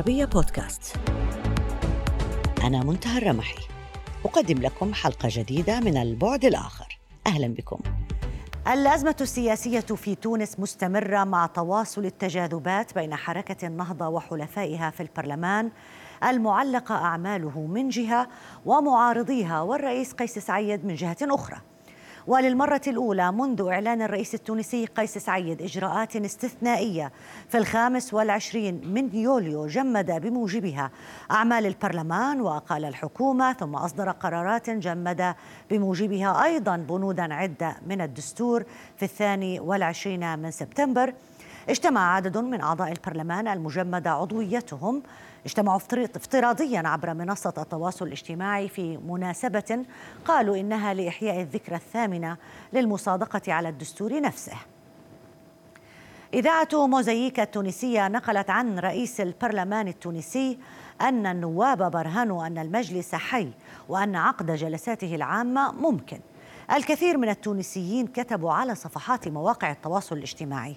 العربية بودكاست. أنا منتهى الرمحي. أقدم لكم حلقة جديدة من البعد الآخر. أهلا بكم. الأزمة السياسية في تونس مستمرة مع تواصل التجاذبات بين حركة النهضة وحلفائها في البرلمان. المعلقة أعماله من جهة ومعارضيها والرئيس قيس سعيد من جهة أخرى. وللمرة الأولى منذ إعلان الرئيس التونسي قيس سعيد إجراءات استثنائية في الخامس والعشرين من يوليو جمد بموجبها أعمال البرلمان وأقال الحكومة ثم أصدر قرارات جمد بموجبها أيضا بنودا عدة من الدستور في الثاني والعشرين من سبتمبر. اجتمع عدد من أعضاء البرلمان المجمدة عضويتهم. اجتمعوا افتراضيا عبر منصة التواصل الاجتماعي في مناسبة قالوا إنها لإحياء الذكرى الثامنة للمصادقة على الدستور نفسه. إذاعة موزاييك التونسية نقلت عن رئيس البرلمان التونسي أن النواب برهنوا أن المجلس حي وأن عقد جلساته العامة ممكن. الكثير من التونسيين كتبوا على صفحات مواقع التواصل الاجتماعي.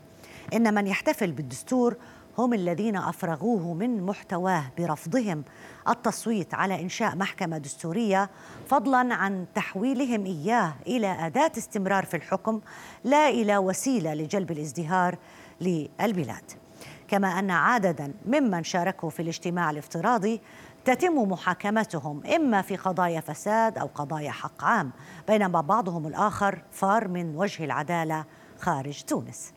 إن من يحتفل بالدستور هم الذين أفرغوه من محتواه برفضهم. التصويت على إنشاء محكمة دستورية فضلا عن تحويلهم إياه إلى أداة استمرار في الحكم لا إلى وسيلة لجلب الازدهار للبلاد. كما أن عددا ممن شاركوا في الاجتماع الافتراضي تتم محاكمتهم إما في قضايا فساد أو قضايا حق عام بينما بعضهم الآخر فار من وجه العدالة خارج تونس.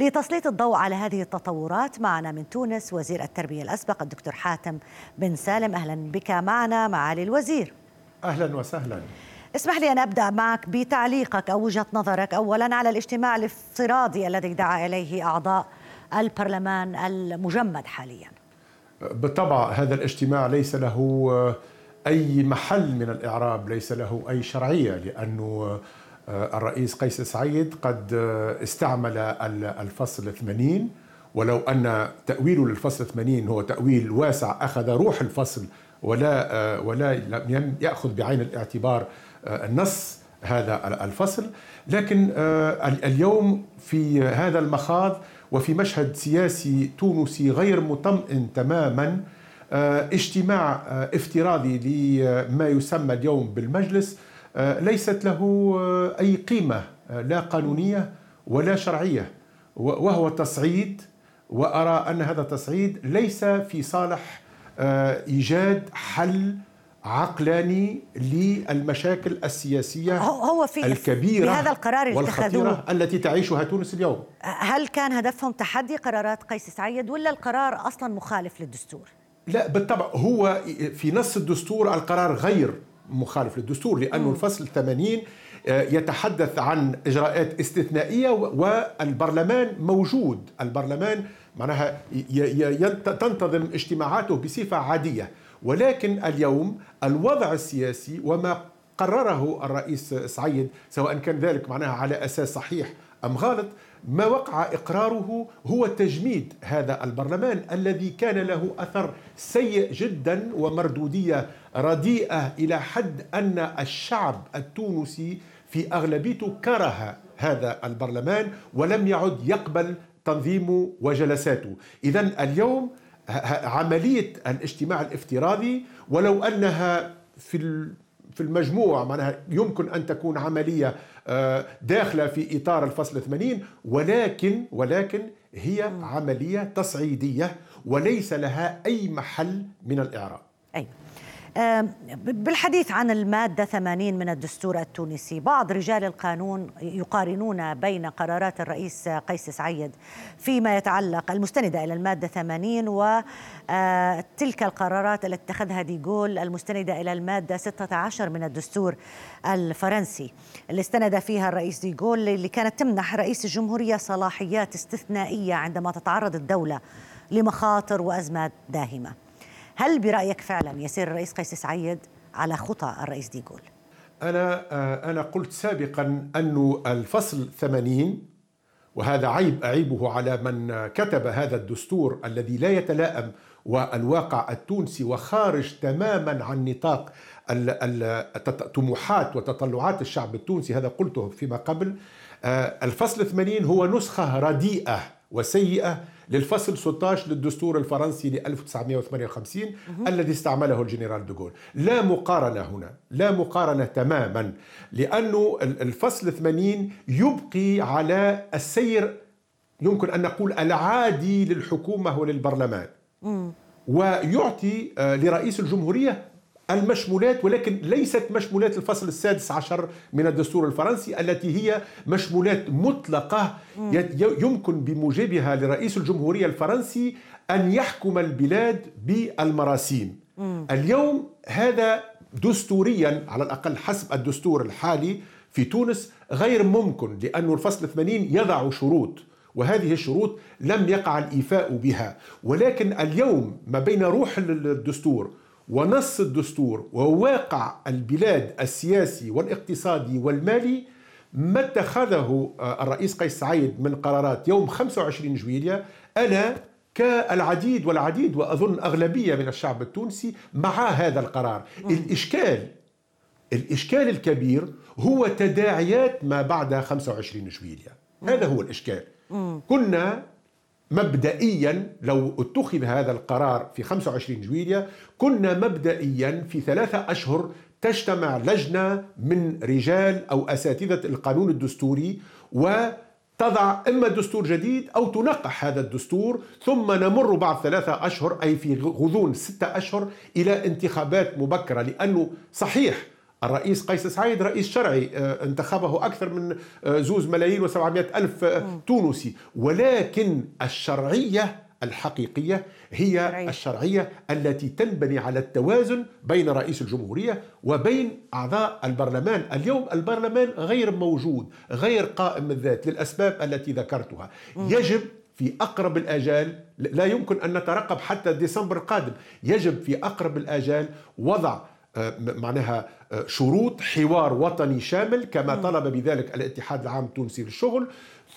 لتسليط الضوء على هذه التطورات معنا من تونس وزير التربية الأسبق الدكتور حاتم بن سالم. أهلا بك معنا معالي الوزير. أهلا وسهلا. اسمح لي أن أبدأ معك بتعليقك أو وجهة نظرك أولا على الاجتماع الافتراضي الذي دعا إليه أعضاء البرلمان المجمد حاليا. بالطبع هذا الاجتماع ليس له أي محل من الإعراب ليس له أي شرعية لأنه الرئيس قيس سعيد قد آه، استعمل الفصل 80 ولو أن تأويله للفصل 80 هو تأويل واسع أخذ روح الفصل ولا آه، ولا لم يأخذ بعين الاعتبار النص هذا الفصل. لكن اليوم في هذا المخاض وفي مشهد سياسي تونسي غير مطمئن تماما اجتماع افتراضي لما يسمى اليوم بالمجلس آه، ليست له آه، أي قيمة آه، لا قانونية ولا شرعية. وهو تصعيد وأرى أن هذا التصعيد ليس في صالح إيجاد حل عقلاني للمشاكل السياسية هو في الكبيرة في هذا القرار اللي اتخذوه. التي تعيشها تونس اليوم. هل كان هدفهم تحدي قرارات قيس سعيد ولا القرار أصلا مخالف للدستور؟ لا بالطبع هو في نص الدستور القرار غير مخالف للدستور لأنه الفصل 80 آه، يتحدث عن إجراءات استثنائية والبرلمان موجود. البرلمان معناها تنتظم اجتماعاته بصفة عادية. ولكن اليوم الوضع السياسي وما قرره الرئيس سعيد سواء كان ذلك معناها على أساس صحيح أم غلط ما وقع إقراره هو تجميد هذا البرلمان الذي كان له أثر سيء جدا ومردودية رديئة إلى حد أن الشعب التونسي في أغلبيته كره هذا البرلمان ولم يعد يقبل تنظيمه وجلساته. اذا اليوم عملية الاجتماع الافتراضي ولو أنها في في المجموع معناها يمكن أن تكون عملية آه، داخلة في إطار الفصل 80 ولكن ولكن هي عملية تصعيدية وليس لها أي محل من الإعراب. أيوة. بالحديث عن المادة 80 من الدستور التونسي بعض رجال القانون يقارنون بين قرارات الرئيس قيس سعيد فيما يتعلق المستندة إلى المادة 80 وتلك القرارات التي اتخذها ديغول المستندة إلى المادة 16 من الدستور الفرنسي. اللي استند فيها الرئيس ديغول اللي كانت تمنح رئيس الجمهورية صلاحيات استثنائية عندما تتعرض الدولة لمخاطر وأزمات داهمة. هل برأيك فعلا يسير الرئيس قيس سعيد على خطى الرئيس ديغول؟ أنا آه، أنا قلت سابقا أن الفصل 80 وهذا عيب أعيبه على من كتب هذا الدستور الذي لا يتلائم والواقع التونسي وخارج تماما عن نطاق طموحات وتطلعات الشعب التونسي هذا قلته فيما قبل آه، الفصل 80 هو نسخة رديئة وسيئة للفصل 16 للدستور الفرنسي ل 1958 الذي استعمله الجنرال دوغول لا مقارنة هنا لا مقارنة تماما لأنه الفصل 80 يبقي على السير يمكن أن نقول العادي للحكومة وللبرلمان. ويعطي آه، لرئيس الجمهورية المشمولات ولكن ليست مشمولات الفصل السادس عشر من الدستور الفرنسي التي هي مشمولات مطلقة يمكن بموجبها لرئيس الجمهورية الفرنسي أن يحكم البلاد بالمراسيم. اليوم هذا دستوريا على الأقل حسب الدستور الحالي في تونس غير ممكن لأن الفصل 80 يضع شروط وهذه الشروط لم يقع الإيفاء بها. ولكن اليوم ما بين روح الدستور ونص الدستور وواقع البلاد السياسي والاقتصادي والمالي ما اتخذه آه، الرئيس قيس سعيد من قرارات يوم 25 جويليا أنا كالعديد والعديد وأظن أغلبية من الشعب التونسي مع هذا القرار. الإشكال الإشكال الكبير هو تداعيات ما بعد 25 جويليا هذا هو الإشكال. كنا مبدئيا لو اتخذ هذا القرار في 25 جويليا كنا مبدئيا في ثلاثة أشهر تجتمع لجنة من رجال أو أساتذة القانون الدستوري وتضع إما دستور جديد أو تنقح هذا الدستور ثم نمر بعد ثلاثة أشهر أي في غضون ستة أشهر إلى انتخابات مبكرة لأنه صحيح الرئيس قيس سعيد رئيس شرعي آه، انتخبه أكثر من آه، زوز ملايين وسبعمائة ألف آه، تونسي. ولكن الشرعية الحقيقية هي الشرعية التي تنبني على التوازن بين رئيس الجمهورية وبين أعضاء البرلمان. اليوم البرلمان غير موجود غير قائم الذات للأسباب التي ذكرتها. يجب في أقرب الآجال لا يمكن أن نترقب حتى ديسمبر القادم. يجب في أقرب الآجال وضع معناها شروط حوار وطني شامل كما طلب بذلك الاتحاد العام التونسي للشغل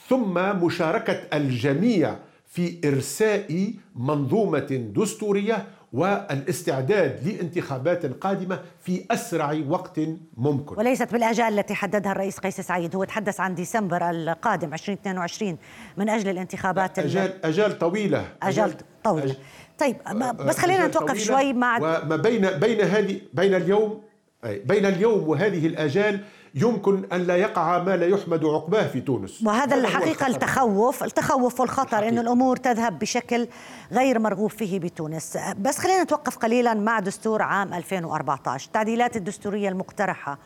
ثم مشاركة الجميع في إرساء منظومة دستورية والاستعداد لانتخابات قادمة في أسرع وقت ممكن. وليست بالأجال التي حددها الرئيس قيس سعيد هو تحدث عن ديسمبر القادم 2022 من أجل الانتخابات أجال, أجال طويلة. أجال طويلة. طيب بس خلينا نتوقف شوي مع وما بين بين هذه بين اليوم بين اليوم وهذه الآجال يمكن أن لا يقع ما لا يحمد عقباه في تونس. وهذا الحقيقة التخوف التخوف والخطر أن الأمور تذهب بشكل غير مرغوب فيه بتونس. بس خلينا نتوقف قليلا مع دستور عام 2014 التعديلات الدستورية المقترحة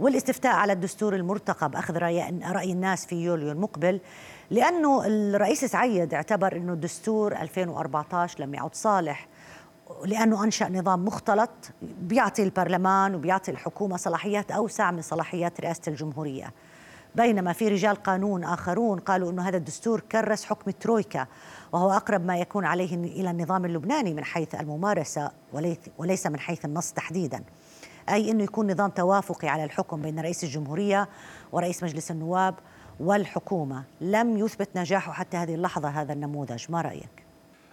والاستفتاء على الدستور المرتقب أخذ رأي الناس في يوليو المقبل لأنه الرئيس سعيد اعتبر أنه الدستور 2014 لم يعد صالح. لأنه أنشأ نظام مختلط بيعطي البرلمان وبيعطي الحكومة صلاحيات أوسع من صلاحيات رئاسة الجمهورية. بينما في رجال قانون آخرون قالوا أنه هذا الدستور كرس حكم الترويكا وهو أقرب ما يكون عليه إلى النظام اللبناني من حيث الممارسة وليس من حيث النص تحديداً. أي أنه يكون نظام توافقي على الحكم بين رئيس الجمهورية ورئيس مجلس النواب والحكومة. لم يثبت نجاحه حتى هذه اللحظة هذا النموذج. ما رأيك؟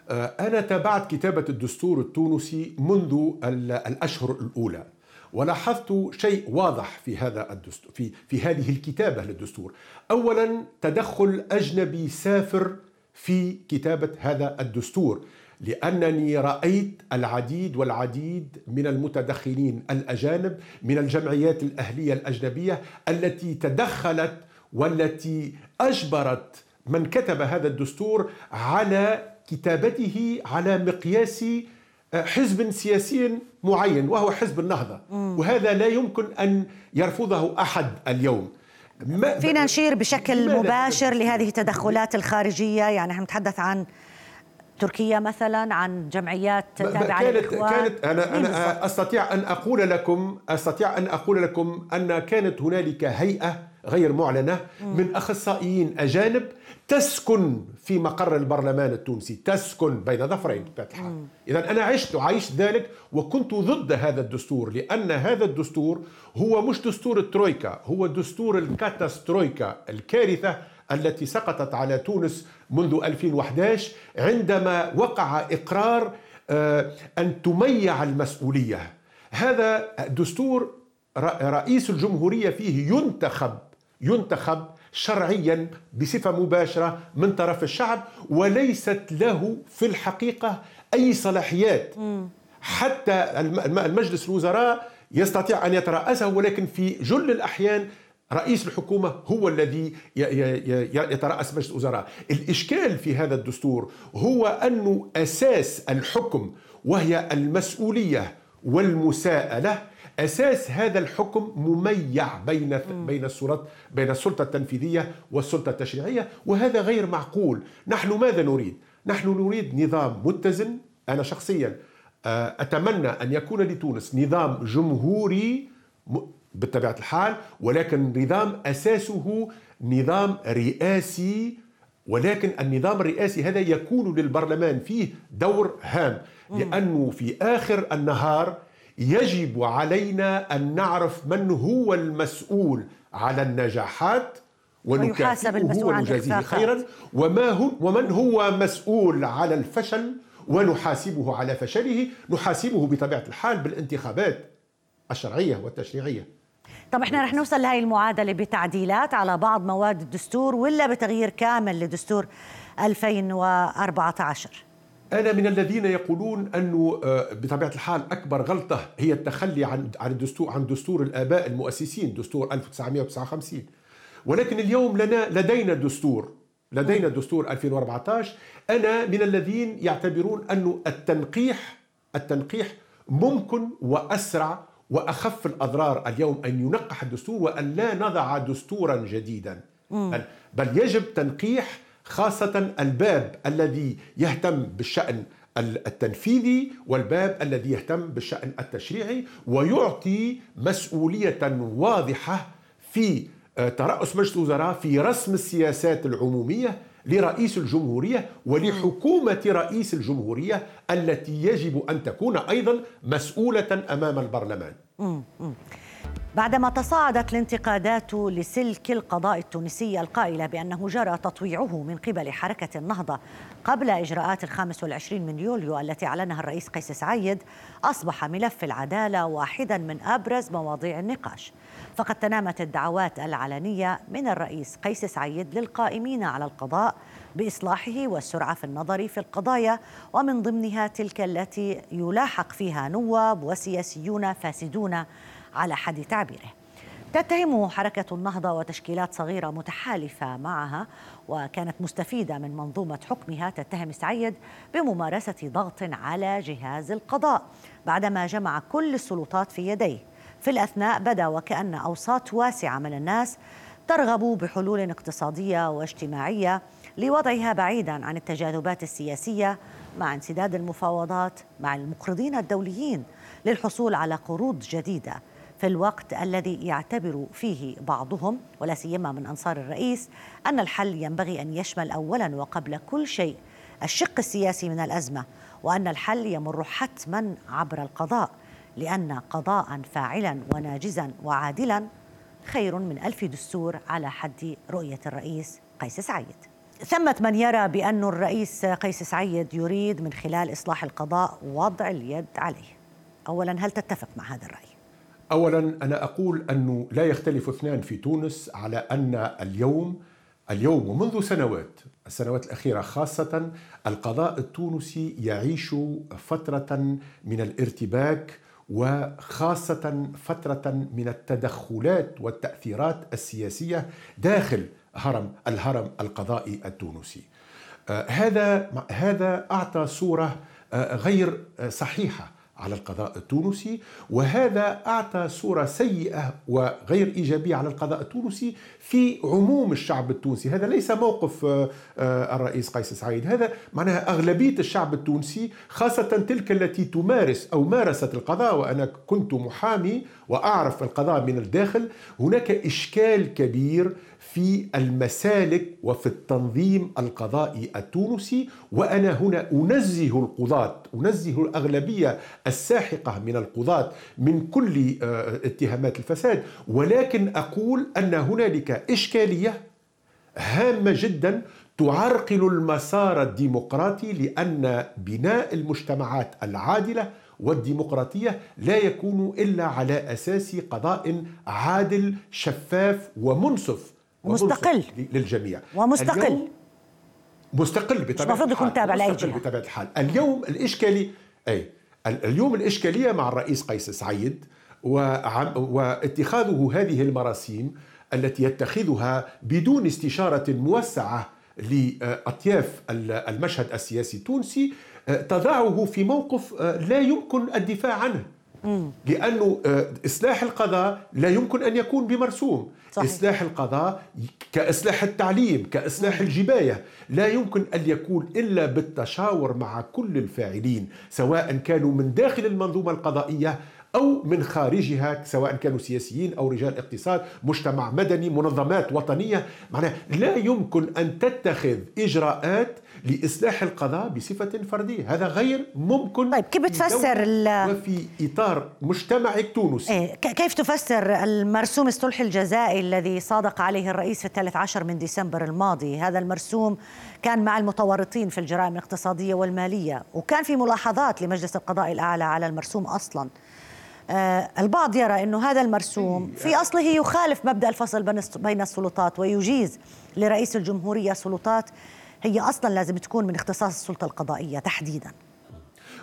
آه، أنا تابعت كتابة الدستور التونسي منذ الأشهر الأولى ولاحظت شيء واضح في هذا الدستور في في هذه الكتابة للدستور. أولا تدخل أجنبي سافر في كتابة هذا الدستور لأنني رأيت العديد والعديد من المتدخلين الأجانب من الجمعيات الأهلية الأجنبية التي تدخلت والتي أجبرت من كتب هذا الدستور على كتابته على مقياس آه، حزب سياسي معين وهو حزب النهضة. وهذا لا يمكن أن يرفضه أحد اليوم. فينا نشير بشكل مباشر لهذه التدخلات الخارجية. يعني نحن نتحدث عن تركيا مثلا عن جمعيات تابعة كانت كانت أنا أنا أستطيع أن أقول لكم أستطيع أن أقول لكم أن كانت هنالك هيئة غير معلنة من أخصائيين أجانب تسكن في مقر البرلمان التونسي تسكن بين ظفرين بطبيعه اذا أنا عشت وعيشت ذلك وكنت ضد هذا الدستور لأن هذا الدستور هو مش دستور الترويكا هو دستور الكاتاسترويكا الكارثة التي سقطت على تونس منذ 2011 عندما وقع إقرار آه، أن تميع المسؤولية. هذا دستور رئيس الجمهورية فيه ينتخب ينتخب شرعيا بصفة مباشرة من طرف الشعب وليست له في الحقيقة أي صلاحيات. حتى المجلس الوزراء يستطيع أن يترأسه ولكن في جل الأحيان رئيس الحكومة هو الذي يترأس مجلس الوزراء. الإشكال في هذا الدستور هو أن أساس الحكم وهي المسؤولية والمساءلة أساس هذا الحكم مميع بين بين السلطات بين السلطة التنفيذية والسلطة التشريعية وهذا غير معقول. نحن ماذا نريد؟ نحن نريد نظام متزن. أنا شخصيا آه، أتمنى أن يكون لتونس نظام جمهوري بطبيعه الحال ولكن نظام أساسه نظام رئاسي ولكن النظام الرئاسي هذا يكون للبرلمان فيه دور هام لأنه في آخر النهار يجب علينا أن نعرف من هو المسؤول على النجاحات ونكافئه ونجازيه خيرا وما هو ومن هو مسؤول على الفشل ونحاسبه على فشله نحاسبه بطبيعة الحال بالانتخابات الشرعية والتشريعية. طب إحنا رح نوصل لهي المعادلة بتعديلات على بعض مواد الدستور ولا بتغيير كامل لدستور 2014 أنا من الذين يقولون أنه آه، بطبيعة الحال أكبر غلطة هي التخلي عن عن الدستور عن دستور الآباء المؤسسين دستور 1959 ولكن اليوم لنا لدينا دستور لدينا دستور 2014 أنا من الذين يعتبرون أنه التنقيح التنقيح ممكن وأسرع وأخف الأضرار اليوم أن ينقح الدستور وأن لا نضع دستورا جديدا. بل, بل يجب تنقيح خاصة الباب الذي يهتم بالشأن التنفيذي والباب الذي يهتم بالشأن التشريعي ويعطي مسؤولية واضحة في آه، ترأس مجلس الوزراء في رسم السياسات العمومية لرئيس الجمهورية ولحكومة رئيس الجمهورية التي يجب أن تكون أيضا مسؤولة أمام البرلمان. بعدما تصاعدت الانتقادات لسلك القضاء التونسي القائلة بأنه جرى تطويعه من قبل حركة النهضة قبل إجراءات الخامس والعشرين من يوليو التي أعلنها الرئيس قيس سعيد أصبح ملف العدالة واحدا من أبرز مواضيع النقاش. فقد تنامت الدعوات العلنية من الرئيس قيس سعيد للقائمين على القضاء بإصلاحه والسرعة في النظر في القضايا ومن ضمنها تلك التي يلاحق فيها نواب وسياسيون فاسدون على حد تعبيره. تتهم حركة النهضة وتشكيلات صغيرة متحالفة معها وكانت مستفيدة من منظومة حكمها تتهم سعيد بممارسة ضغط على جهاز القضاء بعدما جمع كل السلطات في يديه. في الأثناء بدا وكأن أوساط واسعة من الناس ترغب بحلول اقتصادية واجتماعية لوضعها بعيدا عن التجاذبات السياسية مع انسداد المفاوضات مع المقرضين الدوليين للحصول على قروض جديدة. في الوقت الذي يعتبر فيه بعضهم ولا سيما من أنصار الرئيس أن الحل ينبغي أن يشمل اولا وقبل كل شيء الشق السياسي من الأزمة وأن الحل يمر حتما عبر القضاء. لأن قضاء فاعلا وناجزا وعادلا خير من ألف دستور على حد رؤية الرئيس قيس سعيد ثمة من يرى بأن الرئيس قيس سعيد يريد من خلال إصلاح القضاء وضع اليد عليه أولا هل تتفق مع هذا الرأي؟ اولا أنا أقول أنه لا يختلف اثنان في تونس على أن اليوم اليوم ومنذ سنوات السنوات الأخيرة خاصة القضاء التونسي يعيش فترة من الارتباك وخاصة فترة من التدخلات والتأثيرات السياسية داخل هرم الهرم القضائي التونسي. آه، هذا هذا أعطى صورة آه، غير صحيحة على القضاء التونسي وهذا أعطى صورة سيئة وغير إيجابية على القضاء التونسي في عموم الشعب التونسي. هذا ليس موقف آه، آه، الرئيس قيس سعيد. هذا معناها أغلبية الشعب التونسي خاصة تلك التي تمارس أو مارست القضاء وأنا كنت محامي وأعرف القضاء من الداخل هناك إشكال كبير في المسالك وفي التنظيم القضائي التونسي وأنا هنا أنزه القضاة أنزه الأغلبية الساحقة من القضاة من كل آه، اتهامات الفساد. ولكن أقول أن هنالك إشكالية هامة جدا تعرقل المسار الديمقراطي لأن بناء المجتمعات العادلة والديمقراطية لا يكون إلا على أساس قضاء عادل شفاف ومنصف. ومستقل. للجميع. ومستقل. مستقل بطبيعة المفروض يكون تابع لأي جهة. بطبيعة الحال. اليوم الإشكالي أي اليوم الإشكالية مع الرئيس قيس سعيد واتخاذه هذه المراسيم التي يتخذها بدون استشارة موسعة لأطياف المشهد السياسي التونسي تضعه في موقف لا يمكن الدفاع عنه. لأنه إصلاح القضاء لا يمكن أن يكون بمرسوم. صحيح. إصلاح القضاء كإصلاح التعليم كإصلاح الجباية لا يمكن أن يكون إلا بالتشاور مع كل الفاعلين سواء كانوا من داخل المنظومة القضائية أو من خارجها سواء كانوا سياسيين أو رجال اقتصاد مجتمع مدني منظمات وطنية. معناها لا يمكن أن تتخذ إجراءات لإصلاح القضاء بصفة فردية. هذا غير ممكن طيب كيف بتفسر وفي إطار مجتمعي تونسي إيه كيف تفسر المرسوم الصلح الجزائي الذي صادق عليه الرئيس في الثالث عشر من ديسمبر الماضي؟ هذا المرسوم كان مع المتورطين في الجرائم الاقتصادية والمالية وكان في ملاحظات لمجلس القضاء الأعلى على المرسوم أصلاً. البعض يرى أنه هذا المرسوم في أصله يخالف مبدأ الفصل بين السلطات ويجيز لرئيس الجمهورية سلطات. هي أصلا لازم تكون من اختصاص السلطة القضائية تحديدا.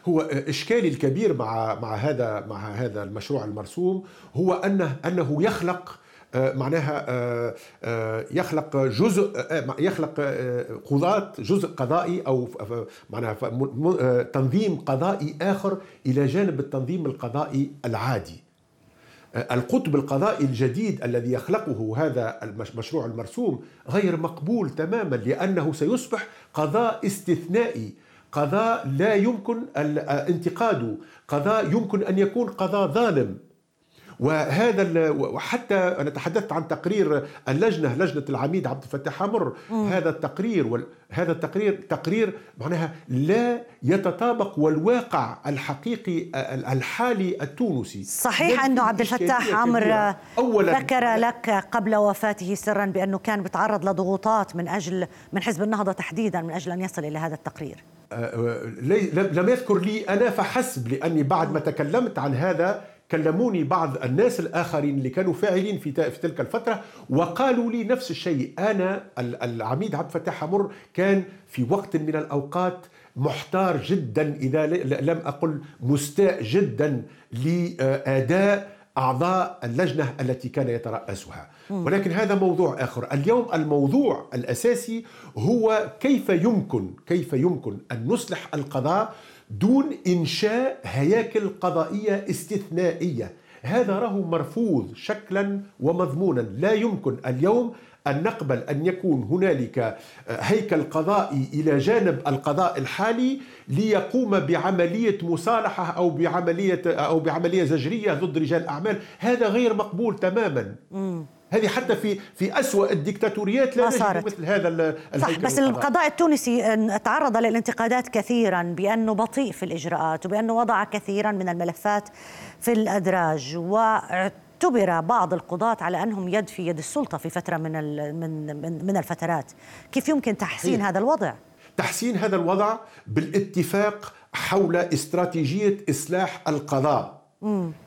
هو إشكالي الكبير مع مع هذا مع هذا المشروع المرسوم هو أنه أنه يخلق آه، معناها آه، آه، يخلق جزء يخلق قضاة جزء قضائي أو معناها تنظيم قضائي آخر إلى جانب التنظيم القضائي العادي. القطب القضائي الجديد الذي يخلقه هذا المشروع المرسوم غير مقبول تماما لأنه سيصبح قضاء استثنائي. قضاء لا يمكن انتقاده. قضاء يمكن أن يكون قضاء ظالم. وهذا وحتى أنا تحدثت عن تقرير اللجنة لجنة العميد عبد الفتاح حمر هذا التقرير هذا التقرير تقرير معناها لا يتطابق والواقع الحقيقي الحالي التونسي. صحيح انه عبد الفتاح عمر ذكر لك قبل وفاته سرا بأنه كان بيتعرض لضغوطات من أجل من حزب النهضة تحديدا من أجل أن يصل إلى هذا التقرير. أه، أه، لم يذكر لي أنا فحسب لأني بعد ما تكلمت عن هذا كلموني بعض الناس الآخرين اللي كانوا فاعلين في تلك الفترة وقالوا لي نفس الشيء. أنا العميد عبد الفتاح حمر كان في وقت من الأوقات محتار جدا إذا لم أقل مستاء جدا لأداء أعضاء اللجنة التي كان يترأسها. ولكن هذا موضوع آخر. اليوم الموضوع الأساسي هو كيف يمكن كيف يمكن أن نصلح القضاء دون إنشاء هياكل قضائية استثنائية. هذا راه مرفوض شكلا ومضمونا. لا يمكن اليوم أن نقبل أن يكون هنالك هيكل قضائي إلى جانب القضاء الحالي ليقوم بعملية مصالحة أو بعملية أو بعملية زجرية ضد رجال الأعمال هذا غير مقبول تماما. هذه حتى في في اسوء الدكتاتوريات لا نجد مثل هذا صح بس القضاء التونسي تعرض للانتقادات كثيرا بأنه بطيء في الإجراءات وبأنه وضع كثيرا من الملفات في الأدراج واعتبر بعض القضاة على أنهم يد في يد السلطة في فترة من من من الفترات، كيف يمكن تحسين. هذا الوضع؟ تحسين هذا الوضع بالاتفاق حول استراتيجية إصلاح القضاء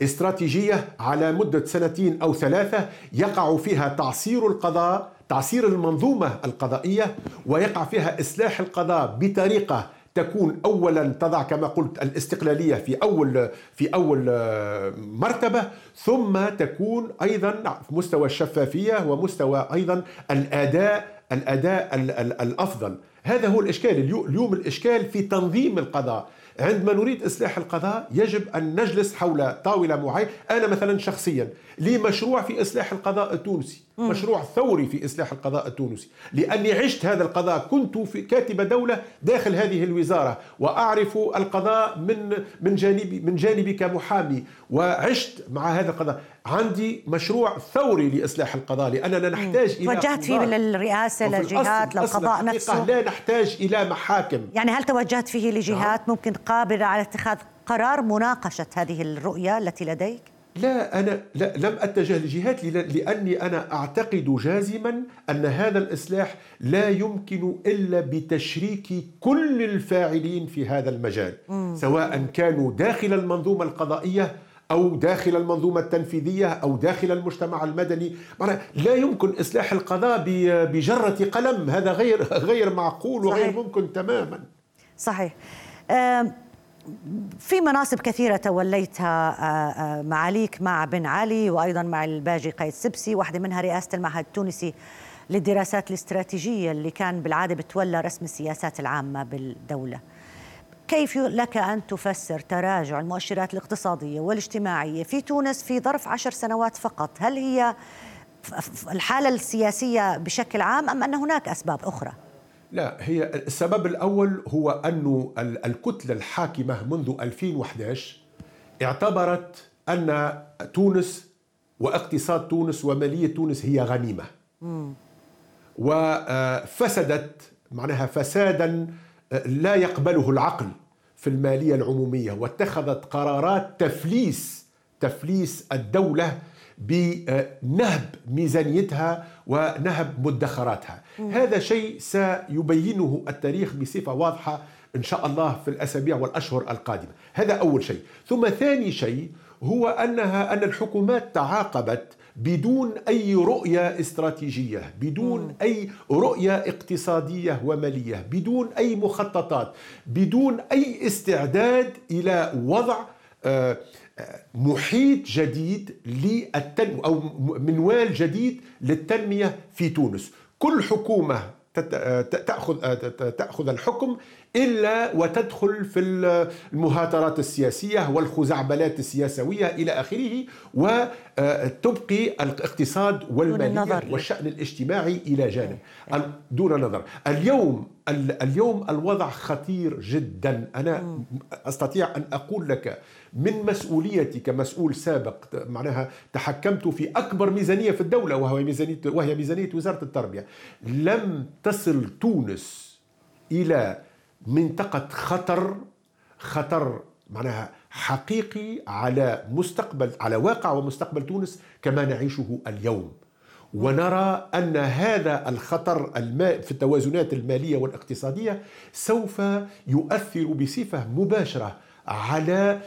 استراتيجية على مدة سنتين أو ثلاثة يقع فيها تعصير القضاء تعصير المنظومة القضائية ويقع فيها إصلاح القضاء بطريقة تكون اولا تضع كما قلت الاستقلالية في أول في أول آه، مرتبة ثم تكون أيضا في مستوى الشفافية ومستوى أيضا الأداء الأداء الأفضل. هذا هو الإشكال اليوم الإشكال في تنظيم القضاء. عندما نريد إصلاح القضاء يجب أن نجلس حول طاولة معينة أنا مثلا شخصيا لي مشروع في إصلاح القضاء التونسي. مشروع ثوري في إصلاح القضاء التونسي. لأني عشت هذا القضاء كنت في كاتب دولة داخل هذه الوزارة وأعرف القضاء من من جانبي من جانبي كمحامي وعشت مع هذا القضاء. عندي مشروع ثوري لإصلاح القضاء لأننا نحتاج إلى وجهت فيه للرئاسه للجهات للقضاء نفسه. لا نحتاج إلى محاكم. يعني هل توجهت فيه لجهات نعم. ممكن قابلة على اتخاذ قرار مناقشة هذه الرؤية التي لديك؟ لا أنا لا لم أتجه لجهات لأني أنا أعتقد جازما أن هذا الإصلاح لا يمكن إلا بتشريك كل الفاعلين في هذا المجال. سواء كانوا داخل المنظومة القضائية أو داخل المنظومة التنفيذية أو داخل المجتمع المدني لا يمكن إصلاح القضاء بجرة قلم هذا غير غير معقول وغير صحيح. ممكن تماما صحيح في مناصب كثيرة توليتها آه، آه، معاليك مع بن علي وأيضا مع الباجي قيد سبسي واحدة منها رئاسة المعهد التونسي للدراسات الاستراتيجية اللي كان بالعادة بتولى رسم السياسات العامة بالدولة كيف لك أن تفسر تراجع المؤشرات الاقتصادية والاجتماعية في تونس في ظرف عشر سنوات فقط هل هي الحالة السياسية بشكل عام أم أن هناك أسباب أخرى؟ لا هي السبب الأول هو أن الكتلة الحاكمة منذ 2011 اعتبرت أن تونس واقتصاد تونس ومالية تونس هي غنيمة. وفسدت معناها فسادا لا يقبله العقل في المالية العمومية واتخذت قرارات تفليس تفليس الدولة بنهب ميزانيتها ونهب مدخراتها. هذا شيء سيبينه التاريخ بصفة واضحة إن شاء الله في الأسابيع والأشهر القادمة. هذا أول شيء. ثم ثاني شيء هو أنها أن الحكومات تعاقبت بدون أي رؤية استراتيجية بدون أي رؤية اقتصادية ومالية بدون أي مخططات بدون أي استعداد إلى وضع آه محيط جديد للتنمية أو منوال جديد للتنمية في تونس. كل حكومة تأخذ تأخذ الحكم إلا وتدخل في المهاترات السياسية والخزعبلات السياسوية إلى آخره وتبقي الاقتصاد والمالية والشأن الاجتماعي إلى جانب. دون نظر. اليوم اليوم الوضع خطير جدا. أنا أستطيع أن أقول لك من مسؤوليتي كمسؤول سابق معناها تحكمت في أكبر ميزانية في الدولة وهي ميزانية وهي ميزانية وزارة التربية. لم تصل تونس إلى منطقة خطر خطر معناها حقيقي على مستقبل على واقع ومستقبل تونس كما نعيشه اليوم. ونرى أن هذا الخطر الماء في التوازنات المالية والاقتصادية سوف يؤثر بصفة مباشرة على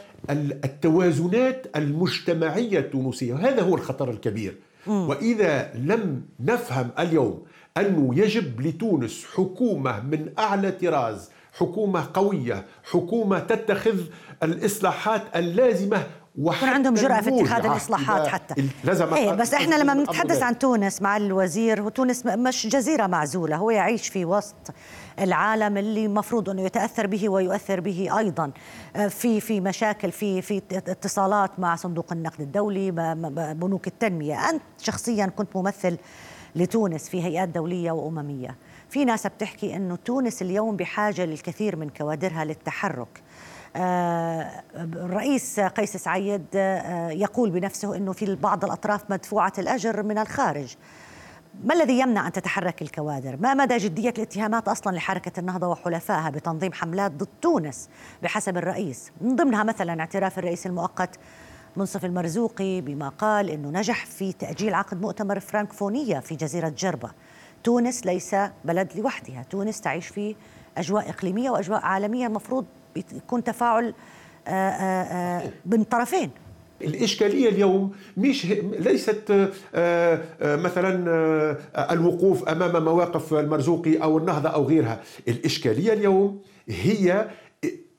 التوازنات المجتمعية التونسية. وهذا هو الخطر الكبير. وإذا لم نفهم اليوم أنه يجب لتونس حكومة من أعلى طراز حكومة قوية حكومة تتخذ الإصلاحات اللازمة ويكون عندهم جرأة في اتخاذ الإصلاحات حتى. لازم إيه بس إحنا لما بنتحدث عن تونس مع الوزير وتونس مش جزيرة معزولة هو يعيش في وسط العالم اللي مفروض أنه يتأثر به ويؤثر به أيضا. آه، في في مشاكل في في اتصالات مع صندوق النقد الدولي بنوك التنمية. أنت شخصيا كنت ممثل لتونس في هيئات دولية وأممية. في ناس بتحكي أنه تونس اليوم بحاجة للكثير من كوادرها للتحرك. آه، الرئيس قيس سعيد آه، يقول بنفسه أنه في بعض الأطراف مدفوعة الأجر من الخارج. ما الذي يمنع أن تتحرك الكوادر؟ ما مدى جدية الاتهامات أصلا لحركة النهضة وحلفائها بتنظيم حملات ضد تونس بحسب الرئيس؟ من ضمنها مثلا اعتراف الرئيس المؤقت منصف المرزوقي بما قال إنه نجح في تأجيل عقد مؤتمر فرانكفونية في جزيرة جربة تونس ليس بلد لوحدها تونس تعيش في أجواء إقليمية وأجواء عالمية المفروض يكون تفاعل آه، آه، آه، من طرفين الإشكالية اليوم مش ليست مثلا الوقوف أمام مواقف المرزوقي أو النهضة أو غيرها. الإشكالية اليوم هي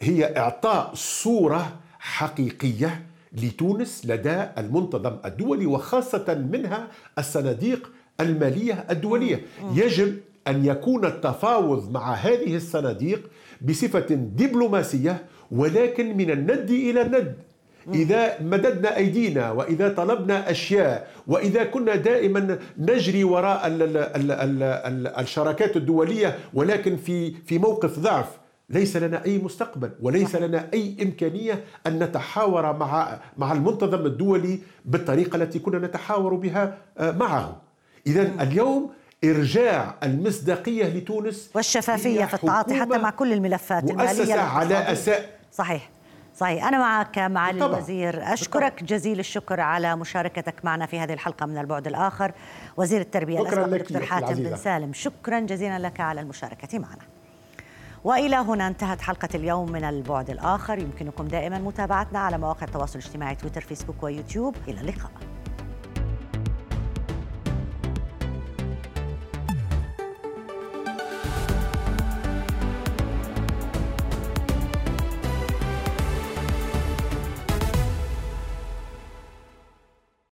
هي إعطاء صورة حقيقية لتونس لدى المنتظم الدولي وخاصة منها الصناديق المالية الدولية. يجب أن يكون التفاوض مع هذه الصناديق بصفة دبلوماسية ولكن من الند إلى الند. إذا مددنا أيدينا وإذا طلبنا أشياء وإذا كنا دائما نجري وراء الشراكات الدولية ولكن في في موقف ضعف ليس لنا أي مستقبل وليس لنا أي إمكانية أن نتحاور مع مع المنتظم الدولي بالطريقة التي كنا نتحاور بها آه، معه. إذا اليوم إرجاع المصداقية لتونس والشفافية في التعاطي حتى مع كل الملفات المالية على أساء. صحيح. صحيح. أنا معك معالي الوزير. أشكرك جزيل الشكر على مشاركتك معنا في هذه الحلقة من البعد الآخر. وزير التربية لك دكتور حاتم بن سالم. شكرا جزيلا لك على المشاركة معنا. وإلى هنا انتهت حلقة اليوم من البعد الآخر. يمكنكم دائما متابعتنا على مواقع التواصل الاجتماعي تويتر فيسبوك ويوتيوب. إلى اللقاء.